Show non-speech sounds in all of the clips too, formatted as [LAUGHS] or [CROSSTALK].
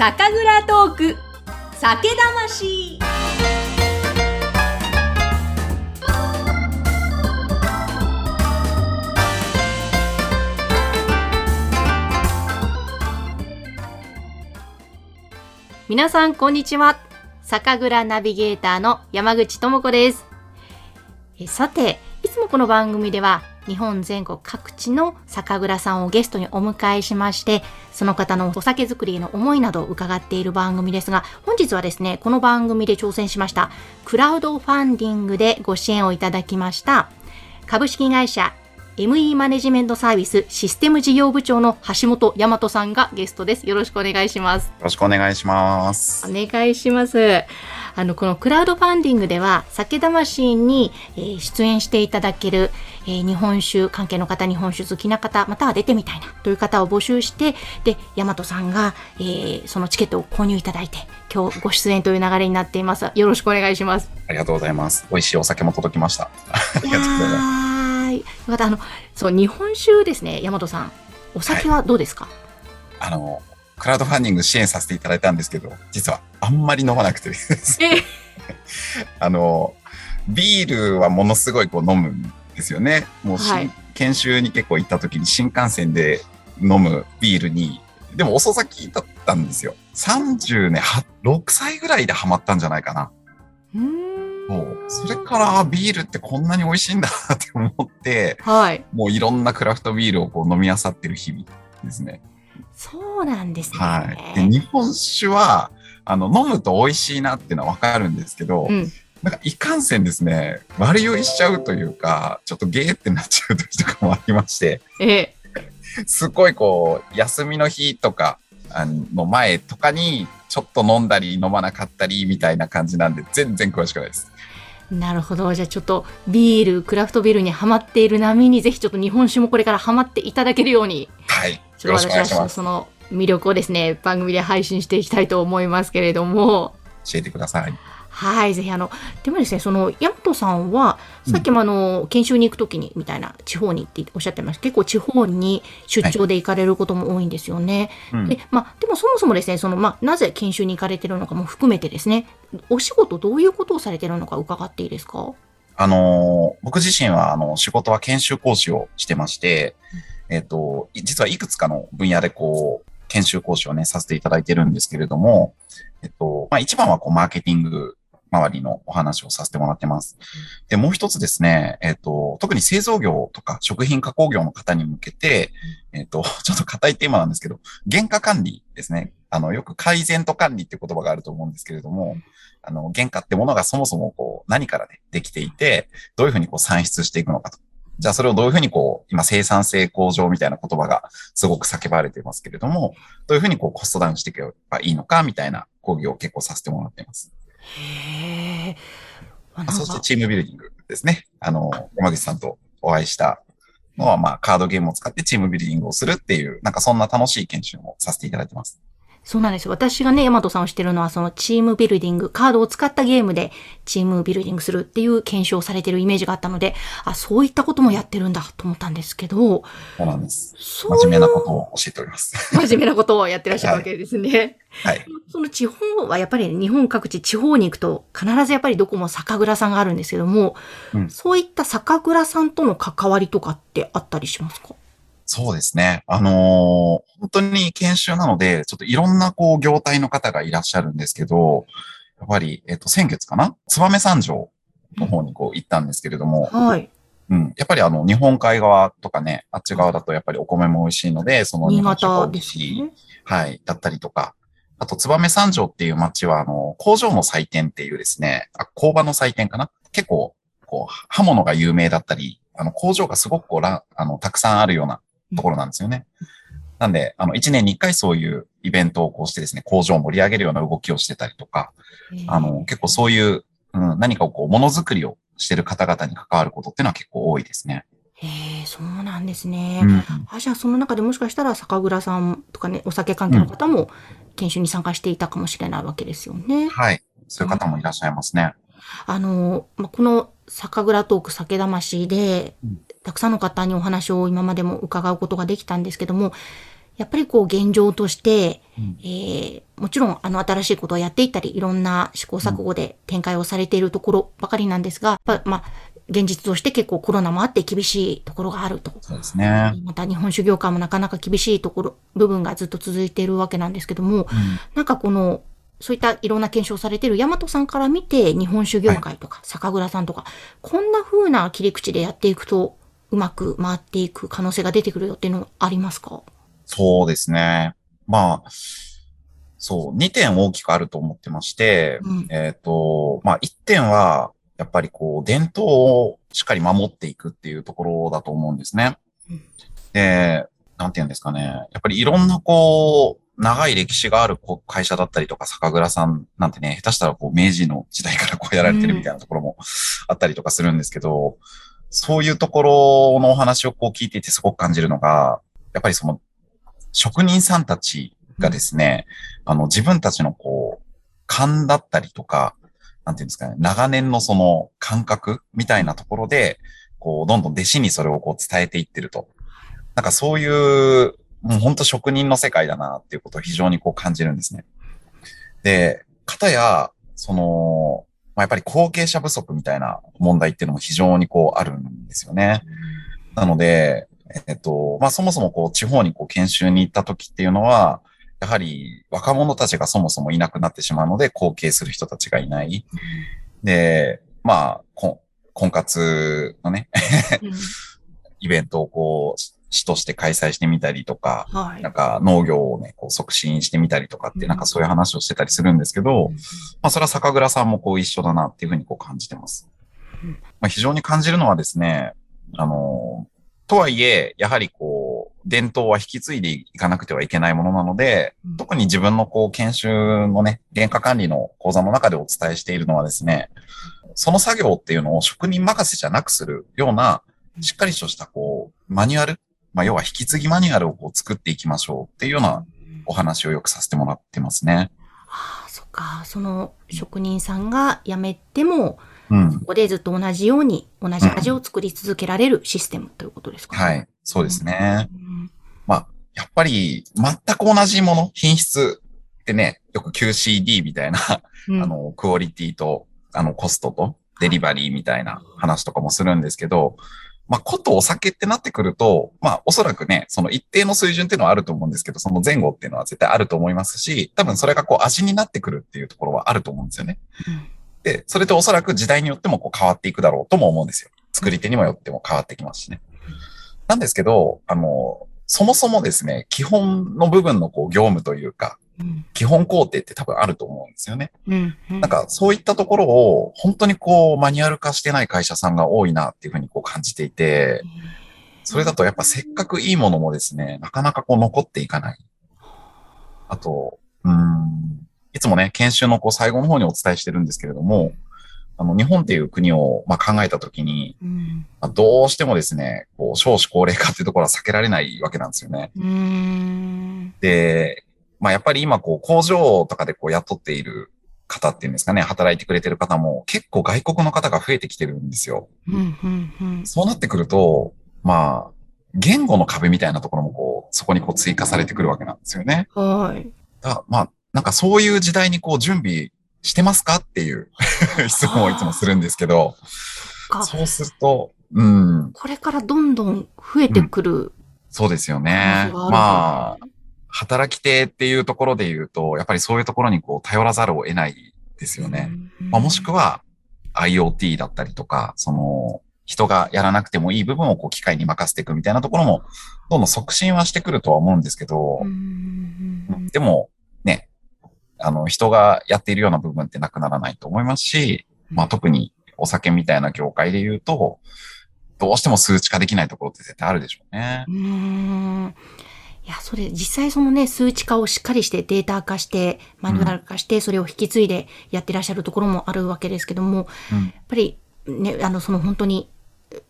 酒蔵トーク。酒魂。皆さんこんにちは。酒蔵ナビゲーターの山口智子です。えさていつもこの番組では日本全国各地の酒蔵さんをゲストにお迎えしまして、その方のお酒作りへの思いなどを伺っている番組ですが、本日はですね、この番組で挑戦しました、クラウドファンディングでご支援をいただきました、株式会社 ME マネジメントサービスシステム事業部長の橋本大和さんがゲストです。よろしくお願いします。よろしくお願いします。お願いします。あの、このクラウドファンディングでは、酒魂に、えー出演していただける、えー日本酒関係の方、日本酒好きな方、または出てみたいなという方を募集して、で、大和さんが、えーそのチケットを購入いただいて、今日ご出演という流れになっています。よろしくお願いします。ありがとうございます。美味しいお酒も届きました。ありがとうございます。ー、よかった。あの、そう、日本酒ですね、大和さん。お酒はどうですか、あの、クラウドファンディング支援させていただいたんですけど、実はあんまり飲まなくてです [LAUGHS] あの、ビールはものすごいこう飲むんですよね。もうし、はい研修に結構行った時に新幹線で飲むビールに、でも遅咲きだったんですよ。30ね、は6歳ぐらいでハマったんじゃないかな。うーん。そう。それからビールってこんなに美味しいんだって思って、はい。もういろんなクラフトビールをこう飲み漁ってる日々ですね。そうなんですね。はい。で、日本酒は、あの、飲むと美味しいなっていうのはわかるんですけど、うん。なんかいかんせんですね、悪酔いしちゃうというか、ちょっとゲーってなっちゃう時とかもありまして、ええ。すごいこう、休みの日とか、あの前とかに、ちょっと飲んだり飲まなかったりみたいな感じなんで、全然詳しくないです。なるほど。じゃあちょっとビール、クラフトビールにハマっている波にぜひちょっと日本酒もこれからハマっていただけるように、はい。ちょっとよろしくお願いし私はます。その魅力をですね、番組で配信していきたいと思いますけれども、教えてください。はい、ぜひあの、でもですね、その、ヤマトさんは、さっきもあの、研修に行くときに、みたいな、地方にっておっしゃってました。結構地方に出張で行かれることも多いんですよね。うんで、まあ、でもそもそもですね、その、まあ、なぜ研修に行かれてるのかも含めてですね、お仕事どういうことをされてるのか伺っていいですか？あのー僕自身は、あの、仕事は研修講師をしてまして、えっ、と、い実はいくつかの分野でこう、研修講師をね、させていただいてるんですけれども、えっと、まあ一番はこう、マーケティング周りのお話をさせてもらってます。で、もう一つですね、えっと、特に製造業とか食品加工業の方に向けて、えっと、[LAUGHS] ちょっと硬いテーマなんですけど、原価管理ですね。あの、よく改善と管理って言葉があると思うんですけれども、あの、原価ってものがそもそもこう、何からね、できていて、どういうふうにこう算出していくのかと。じゃあそれをどういうふうにこう、今生産性向上みたいな言葉がすごく叫ばれていますけれども、どういうふうにこうコストダウンしていけばいいのかみたいな講義を結構させてもらっています。へえ。そしてチームビルディングですね。あの、山口さんとお会いしたのは、まあ、カードゲームを使ってチームビルディングをするっていう、なんかそんな楽しい研修をさせていただいてます。そうなんですよ。私がね、ヤマトさんをしてるのは、そのチームビルディング、カードを使ったゲームでチームビルディングするっていう検証をされてるイメージがあったので、あ、そういったこともやってるんだと思ったんですけど、そうなんです。そう真面目なことを教えております。真面目なことをやってらっしゃるわけですね。はい。その地方はやっぱり日本各地地方に行くと必ずやっぱりどこも酒蔵さんがあるんですけども、うんそういった酒蔵さんとの関わりとかってあったりしますか？そうですね。あのー本当に研修なので、ちょっといろんなこう業態の方がいらっしゃるんですけど、やっぱり、えっと、先月かな？燕三条の方にこう行ったんですけれども、はい。うん。やっぱりあの、日本海側とかね、あっち側だとやっぱりお米も美味しいので、その新日本酒潟でも美味しいすよね。はい、だったりとか、あと、燕三条っていう町は、あの、工場の祭典っていうですね、あ工場の祭典かな？結構、こう、刃物が有名だったり、あの、工場がすごくこう、らあの、たくさんあるようなところなんですよね。なんで、あの、一年に一回そういうイベントをこうしてですね、工場を盛り上げるような動きをしてたりとか、あの、結構そういう、うん、何かをこう、ものづくりをしてる方々に関わることっていうのは結構多いですね。へえ、そうなんですね。うん。あ、じゃあその中でもしかしたら酒蔵さんとかね、お酒関係の方も研修に参加していたかもしれないわけですよね。はい。そういう方もいらっしゃいますね。あの、まあ、この酒蔵トーク酒魂でうん、たくさんの方にお話を今までも伺うことができたんですけども、やっぱりこう現状として、うんえーもちろんあの新しいことをやっていったり、いろんな試行錯誤で展開をされているところばかりなんですが、やっぱまあ、現実として結構コロナもあって厳しいところがあると。そうですね。また日本酒業界もなかなか厳しいところ、部分がずっと続いているわけなんですけども、うんなんかこの、そういったいろんな検証されている大和さんから見て、日本酒業界とか、酒蔵さんとか、こんな風な切り口でやっていくと、うまく回っていく可能性が出てくるよっていうのありますか？そうですね。まあ、そう、2点大きくあると思ってまして、うんえっ、と、まあ、1点は、やっぱりこう、伝統をしっかり守っていくっていうところだと思うんですねうん。で、なんて言うんですかね。やっぱりいろんなこう、長い歴史があるこう会社だったりとか、酒蔵さんなんてね、下手したらこう、明治の時代からこうやられてるみたいなところもあったりとかするんですけど、そういうところのお話をこう聞いていてすごく感じるのが、やっぱりその、職人さんたちがですね、あの、自分たちのこう、勘だったりとか、なんていうんですかね、長年のその感覚みたいなところで、こう、どんどん弟子にそれをこう伝えていってると。なんかそういう、もう本当職人の世界だなっていうことを非常にこう感じるんですね。で、かたや、その、まあ、やっぱり後継者不足みたいな問題っていうのも非常にこうあるんですよね。なので、えっと、まあ、そもそもこう、地方にこう、研修に行った時っていうのは、やはり若者たちがそもそもいなくなってしまうので、後継する人たちがいない。で、まあ、こ婚活のね、うん [LAUGHS] イベントをこう、市として開催してみたりとか、はい。なん。か農業をね、こう促進してみたりとかって、うん。なんかそういう話をしてたりするんですけど、まあそれは酒蔵さんもこう一緒だなっていうふうにこう感じてます。うん。まあ非常に感じるのはですね、あの、とはいえ、やはりこう、伝統は引き継いでいかなくてはいけないものなので、うん。特に自分のこう研修のね、原価管理の講座の中でお伝えしているのはですね、その作業っていうのを職人任せじゃなくするような、しっかりとしたこう、マニュアル、まあ要は引き継ぎマニュアルをこう作っていきましょうっていうようなお話をよくさせてもらってますね。ああ、そっか。その職人さんが辞めても、うん。ここでずっと同じように、同じ味を作り続けられるシステムということですか、はい。そうですね。うんまあ、やっぱり全く同じもの、品質ってね、よく QCD みたいな、うんあの、クオリティと、あの、コストと、デリバリーみたいな話とかもするんですけど、まあ、ことお酒ってなってくると、まあ、おそらくね、その一定の水準っていうのはあると思うんですけど、その前後っていうのは絶対あると思いますし、多分それがこう味になってくるっていうところはあると思うんですよね。で、それとおそらく時代によってもこう変わっていくだろうとも思うんですよ。作り手にもよっても変わってきますしね。なんですけど、あの、そもそもですね、基本の部分のこう業務というか、うん基本工程って多分あると思うんですよね。うんうんなんかそういったところを本当にこうマニュアル化してない会社さんが多いなっていうふうにこう感じていて、それだとやっぱせっかくいいものもですね、なかなかこう残っていかない。あと、うーん、いつもね、研修のこう最後の方にお伝えしてるんですけれども、あの、日本っていう国をまあ考えたときに、うんまあどうしてもですね、こう少子高齢化っていうところは避けられないわけなんですよね。で、まあやっぱり今こう工場とかでこう雇っている方っていうんですかね、働いてくれてる方も結構外国の方が増えてきてるんですよ。うんうんうんそうなってくると、まあ、言語の壁みたいなところもこう、そこにこう追加されてくるわけなんですよね。はい。だまあ、なんかそういう時代にこう準備してますかっていう質問をいつもするんですけど、かそうすると、うん、これからどんどん増えてくるそうですよ可ね。まあ、働き手っていうところで言うと、やっぱりそういうところにこう頼らざるを得ないですよね。。まあ、もしくは IoT だったりとか、その、人がやらなくてもいい部分をこう機械に任せていくみたいなところも、どんどん促進はしてくるとは思うんですけどでも、ね、あの、人がやっているような部分ってなくならないと思いますし、まあ特にお酒みたいな業界で言うと、どうしても数値化できないところって絶対あるでしょうね。うや、それ、実際そのね、数値化をしっかりしてデータ化して、マニュアル化して、それを引き継いでやってらっしゃるところもあるわけですけども、うんやっぱり、ね、あの、その本当に、え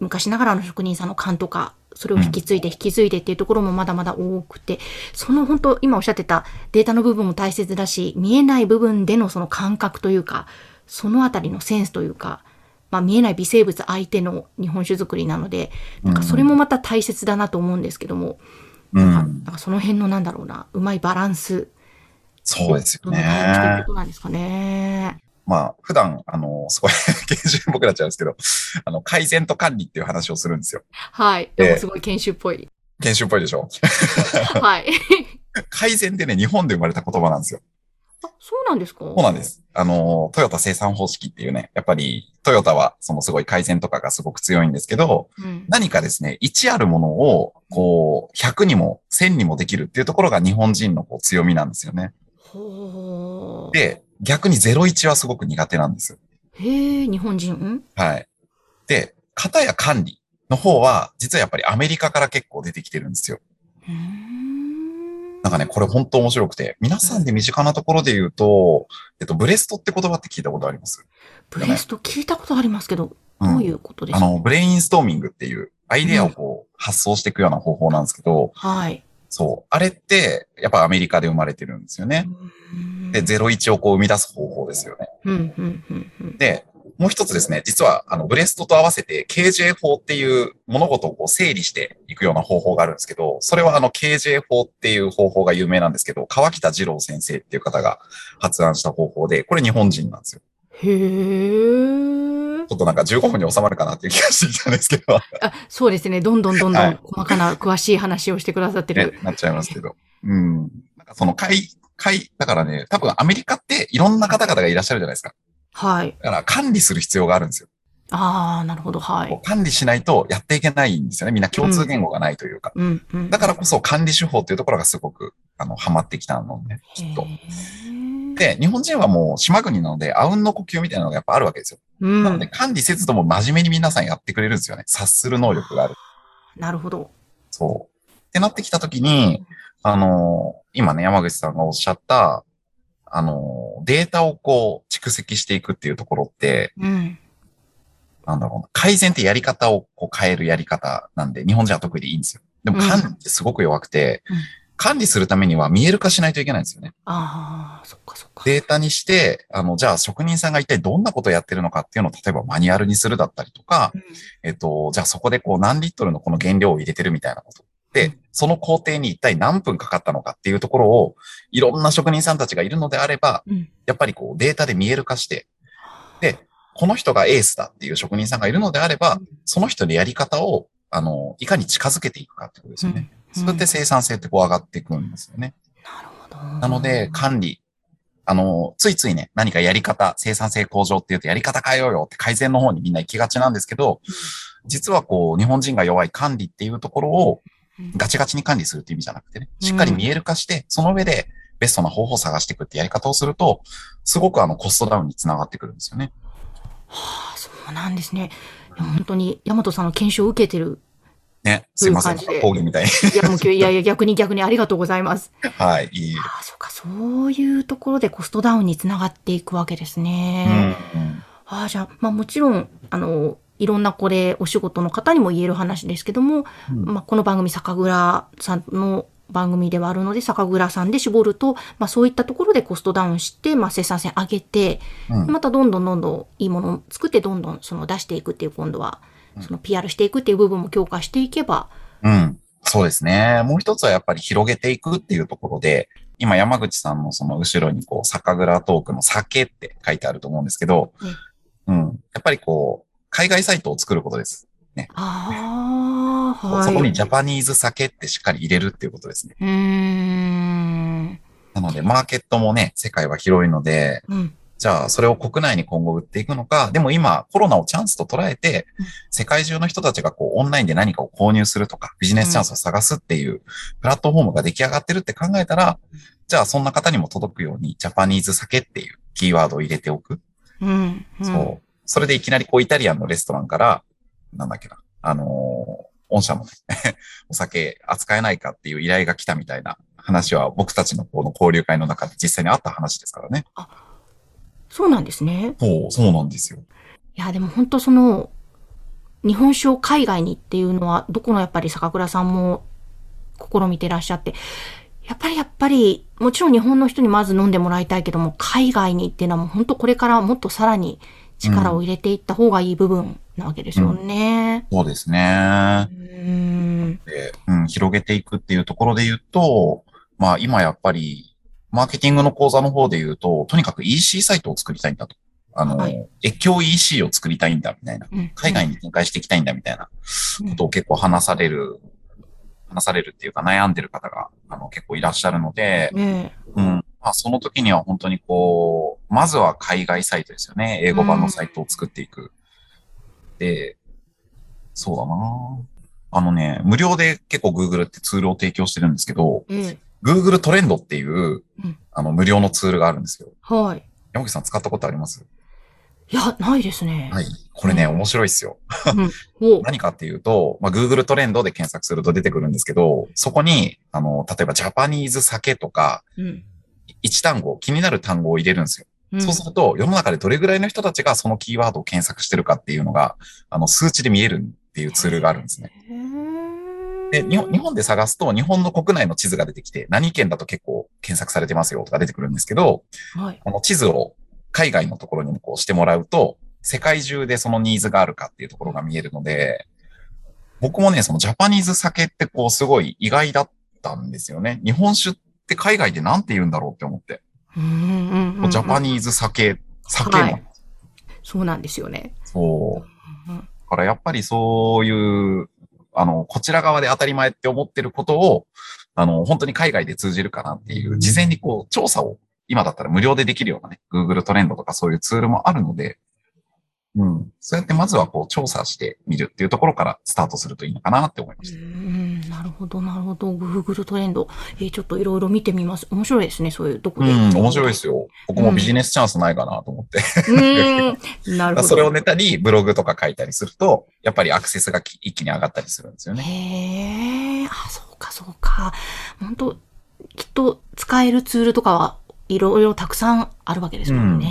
昔ながらの職人さんの勘とか、それを引き継いで引き継いでっていうところもまだまだ多くて、その本当、今おっしゃってたデータの部分も大切だし、見えない部分でのその感覚というか、そのあたりのセンスというか、まあ見えない微生物相手の日本酒作りなので、なんかそれもまた大切だなと思うんですけども、うん。なんかその辺のなんだろうな、うまいバランス。そうですよねこ。となんですかね。まあ、普段、あの、すごい、研修僕らっちゃうんですけど、[LAUGHS] あの、改善と管理っていう話をするんですよ。はい。でもすごい研修っぽい。研修っぽいでしょ？はい。[LAUGHS] 改善ってね、日本で生まれた言葉なんですよ。あ、そうなんですか？そうなんで。す。あの、トヨタ生産方式っていうね、やっぱりトヨタはそのすごい改善とかがすごく強いんですけど、うん。何かですね、1あるものを、こう、100にも1000にもできるっていうところが日本人のこう強みなんですよね。で、逆に01はすごく苦手なんです。へえ、日本人？んはい。で、型や管理の方は、実はやっぱりアメリカから結構出てきてるんですよ。うーん。なんかね、これ本当面白くて、皆さんで身近なところで言うと、えっと、ブレストって言葉って聞いたことあります？ブレスト聞いたことありますけど、うんどういうことですか、あの、ブレインストーミングっていうアイデアをこう発想していくような方法なんですけど、はい。そう。あれって、やっぱアメリカで生まれてるんですよね。で、01をこう生み出す方法ですよね。うん、うん、うん、うん。で、もう一つですね、実は、あの、ブレストと合わせて KJ 法っていう物事をこう整理していくような方法があるんですけど、それはあの KJ 法っていう方法が有名なんですけど、川北二郎先生っていう方が発案した方法で、これ日本人なんですよ。へえ。ちょっとなんか15分に収まるかなっていう気がしてきたんですけど、あ、そうですね。どんどんどんどはいん細かな詳しい話をしてくださってねる。、なっちゃいますけど。うん。なんかその会、会、だからね、多分アメリカっていろんな方々がいらっしゃるじゃないですか。はい。だから管理する必要があるんですよ。ああ、なるほど。はい。管理しないとやっていけないんですよね。みんな共通言語がないというか。うん、うん。だからこそ管理手法っていうところがすごく、あの、ハマってきたのね、きっと。で、日本人はもう島国なので、あうんの呼吸みたいなのがやっぱあるわけですよ。うん。なので、管理せずとも真面目に皆さんやってくれるんですよね。察する能力がある。なるほど。そう。ってなってきたときに、あの、今ね、山口さんがおっしゃった、あの、データをこう、蓄積していくっていうところって、うん。なんだろうな、改善ってやり方をこう変えるやり方なんで、日本人は得意でいいんですよ。でもうん管理ってすごく弱くて、うん管理するためには見える化しないといけないんですよね。ああ、そっかそっか。データにして、あの、じゃあ職人さんが一体どんなことをやってるのかっていうのを、例えばマニュアルにするだったりとか、うんえっと、じゃあそこでこう何リットルのこの原料を入れてるみたいなこと。でうん、その工程に一体何分かかったのかっていうところを、いろんな職人さんたちがいるのであれば、うん。やっぱりこうデータで見える化して、で、この人がエースだっていう職人さんがいるのであれば、その人のやり方を、あの、いかに近づけていくかってことですよね。そうやって生産性ってこう上がっていくんですよね。なるほど。なので、管理。あの、ついついね、何かやり方、生産性向上って言うとやり方変えようよって改善の方にみんな行きがちなんですけど、実はこう、日本人が弱い管理っていうところをうんガチガチに管理するっていう意味じゃなくてね、しっかり見える化して、その上でベストな方法を探していくってやり方をすると、すごくあのコストダウンにつながってくるんですよね。はあ、そうなんですね。本当に、大和さんの研修を受けてる。ね、すいません。講義みたいに。いや、もう [LAUGHS] いやいや、逆に逆にありがとうございます。はい、いい。ああ、そうか、そういうところでコストダウンにつながっていくわけですうね。ん。ああ、じゃあ、まあもちろん、あの、いろんなこれ、お仕事の方にも言える話ですけども、うんまあこの番組、酒蔵さんの番組ではあるので、酒蔵さんで絞ると、まあそういったところでコストダウンして、まあ生産性上げて、うんまたどんどんどんどんいいものを作って、どんどんその出していくっていう、今度は、うんその PR していくっていう部分も強化していけば、うん。そうですね。もう一つはやっぱり広げていくっていうところで、今山口さんのその後ろにこう、酒蔵トークの酒って書いてあると思うんですけど、うん。やっぱりこう、海外サイトを作ることです。ああ、はい。そこにジャパニーズ酒ってしっかり入れるっていうことですね。うーん。なので、マーケットもね、世界は広いので、うん。じゃあ、それを国内に今後売っていくのか、でも今、コロナをチャンスと捉えてうん、世界中の人たちがこう、オンラインで何かを購入するとか、ビジネスチャンスを探すっていう、プラットフォームが出来上がってるって考えたら、じゃあ、そんな方にも届くように、ジャパニーズ酒っていうキーワードを入れておく。うん。うんそう。それでいきなりこう、イタリアンのレストランから、なんだっけな、あのー御社のね [LAUGHS] お酒扱えないかっていう依頼が来たみたいな話は、僕たちのこの交流会の中で実際にあった話ですからね。そうなんですね。そう、そうなんですよ。いや、でも本当その、日本酒を海外にっていうのは、どこのやっぱり酒蔵さんも試みてらっしゃって、やっぱりやっぱり、もちろん日本の人にまず飲んでもらいたいけども、海外にっていうのはもう本当これからもっとさらに力を入れていった方がいい部分なわけですよね。そうですね。うん。で、うん、広げていくっていうところで言うと、まあ今やっぱり、マーケティングの講座の方で言うと、とにかく EC サイトを作りたいんだと。あの、はい越境 EC を作りたいんだみたいな。うん海外に展開していきたいんだみたいなうんことを結構話される、話されるっていうか悩んでる方があの結構いらっしゃるので、ねうん。まあその時には本当にこう、まずは海外サイトですよね。英語版のサイトを作っていく。で、そうだなあのね、無料で結構 Google ってツールを提供してるんですけど、え。ええ。Google トレンドっていう、うんあの無料のツールがあるんですよ。はい。山口さん使ったことあります？いや、ないですね。はい。これね、うん面白いですよ。[LAUGHS] お何かっていうと、まあ、Google トレンドで検索すると出てくるんですけど、そこに、あの、例えばジャパニーズ酒とか、うん。一単語、気になる単語を入れるんですよ。うんそうすると、世の中でどれぐらいの人たちがそのキーワードを検索してるかっていうのが、あの、数値で見えるっていうツールがあるんですね。で、日本日本で探すと、日本の国内の地図が出てきて、何県だと結構検索されてますよとか出てくるんですけど、はい。この地図を海外のところにもこうしてもらうと、世界中でそのニーズがあるかっていうところが見えるので、僕もね、そのジャパニーズ酒ってこうすごい意外だったんですよね。日本酒って海外でなんて言うんだろうって思って。うんうんうんうんジャパニーズ酒、酒も、はいそうなんですよね。そう。うんだからやっぱりそういう、あの、こちら側で当たり前って思ってることを、あの、本当に海外で通じるかなっていう、事前にこう、調査を、今だったら無料でできるようなね、Google トレンドとかそういうツールもあるので、うん。そうやってまずはこう、調査してみるっていうところからスタートするといいのかなって思いまうした。ん、なるほど、なるほど。Google トレンド。えーちょっといろいろ見てみます。面白いですね、そういうとこで。うん、面白いですよ。僕もビジネスチャンスないかなと思って。うん、なるほど。それをネタにブログとか書いたりすると、やっぱりアクセスがき一気に上がったりするんですよね。へえ、あ、そうか、そうか。本当きっと使えるツールとかはいろいろたくさんあるわけですもんね。も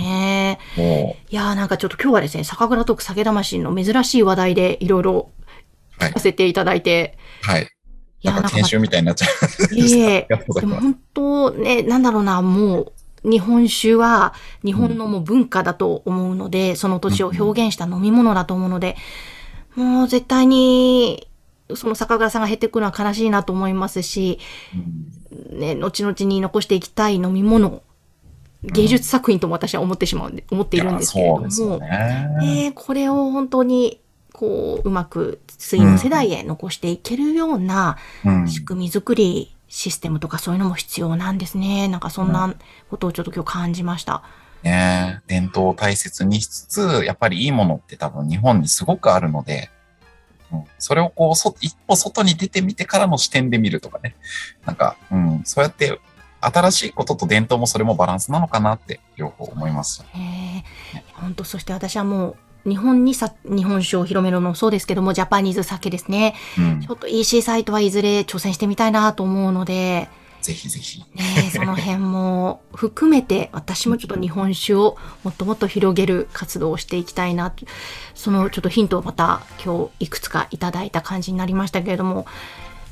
いやーなんかちょっと今日はですね、酒蔵トーク酒魂の珍しい話題でいろいろう、は聞いか。せていただいて、はい。いやなんか研修みたいになっちゃう。いえ。[LAUGHS] でも本当ね、なんだろうな、もう、日本酒は日本のもう文化だと思うので、その土地を表現した飲み物だと思うので、もう絶対に、その酒蔵さんが減っていくのは悲しいなと思いますし、うんね、後々に残していきたい飲み物、芸術作品とも私は思ってしまうんで、思っているんですけれども、でこれを本当に、こう、うまく次の世代へ残していけるようなうん。仕組み作り、システムとかそういうのも必要なんですね。なんかそんなことをちょっと今日感じました。ね伝統を大切にしつつ、やっぱりいいものって多分日本にすごくあるので、うん、それをこう、そ、一歩外に出てみてからの視点で見るとかね。なんか、うん、そうやって新しいことと伝統もそれもバランスなのかなって両方思います。ええ本当そして私はもう、日本にさ、日本酒を広めるのもそうですけども、ジャパニーズ酒ですね。うんちょ、っと EC サイトはいずれ挑戦してみたいなと思うので、ぜひぜひ。ね、その辺も含めて私もちょっと日本酒をもっともっと広げる活動をしていきたいなとそのちょっとヒントをまた今日いくつかいただいた感じになりましたけれども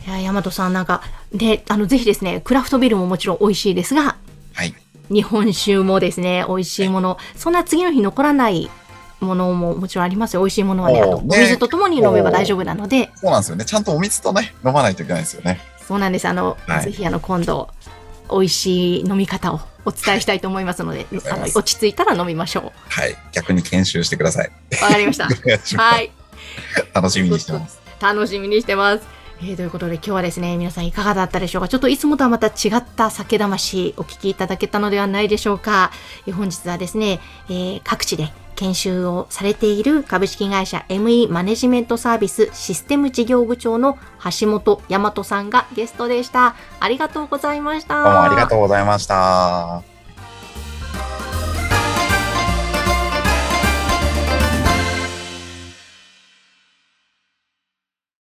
いや大和さんなんかであのぜひですねクラフトビールももちろん美味しいですがはい。日本酒もですね美味しいものそんな次の日残らないものももちろんありますよ美味しいものはねあとお水とともに飲めば大丈夫なのでそうなんですよね。ちゃんとお水とね、飲まないといけないですよね。そうなんです。あの、はいぜひあの今度美味しい飲み方をお伝えしたいと思いますので、あの落ち着いたら飲みましょはい。逆に研修してください。う。わかりました。[LAUGHS] はい、楽しみにしてます。楽しみにしてます。えーということで今日はですね皆さんいかがだったでしょうか？ちょっといつもとはまた違った酒魂お聞きいただけたのではないでしょうか、えー本日はですね、えー各地で研修をされている株式会社 ME マネジメントサービスシステム事業部長の橋本大和さんがゲストでした。ありがとうございました。どうもありがとうございました。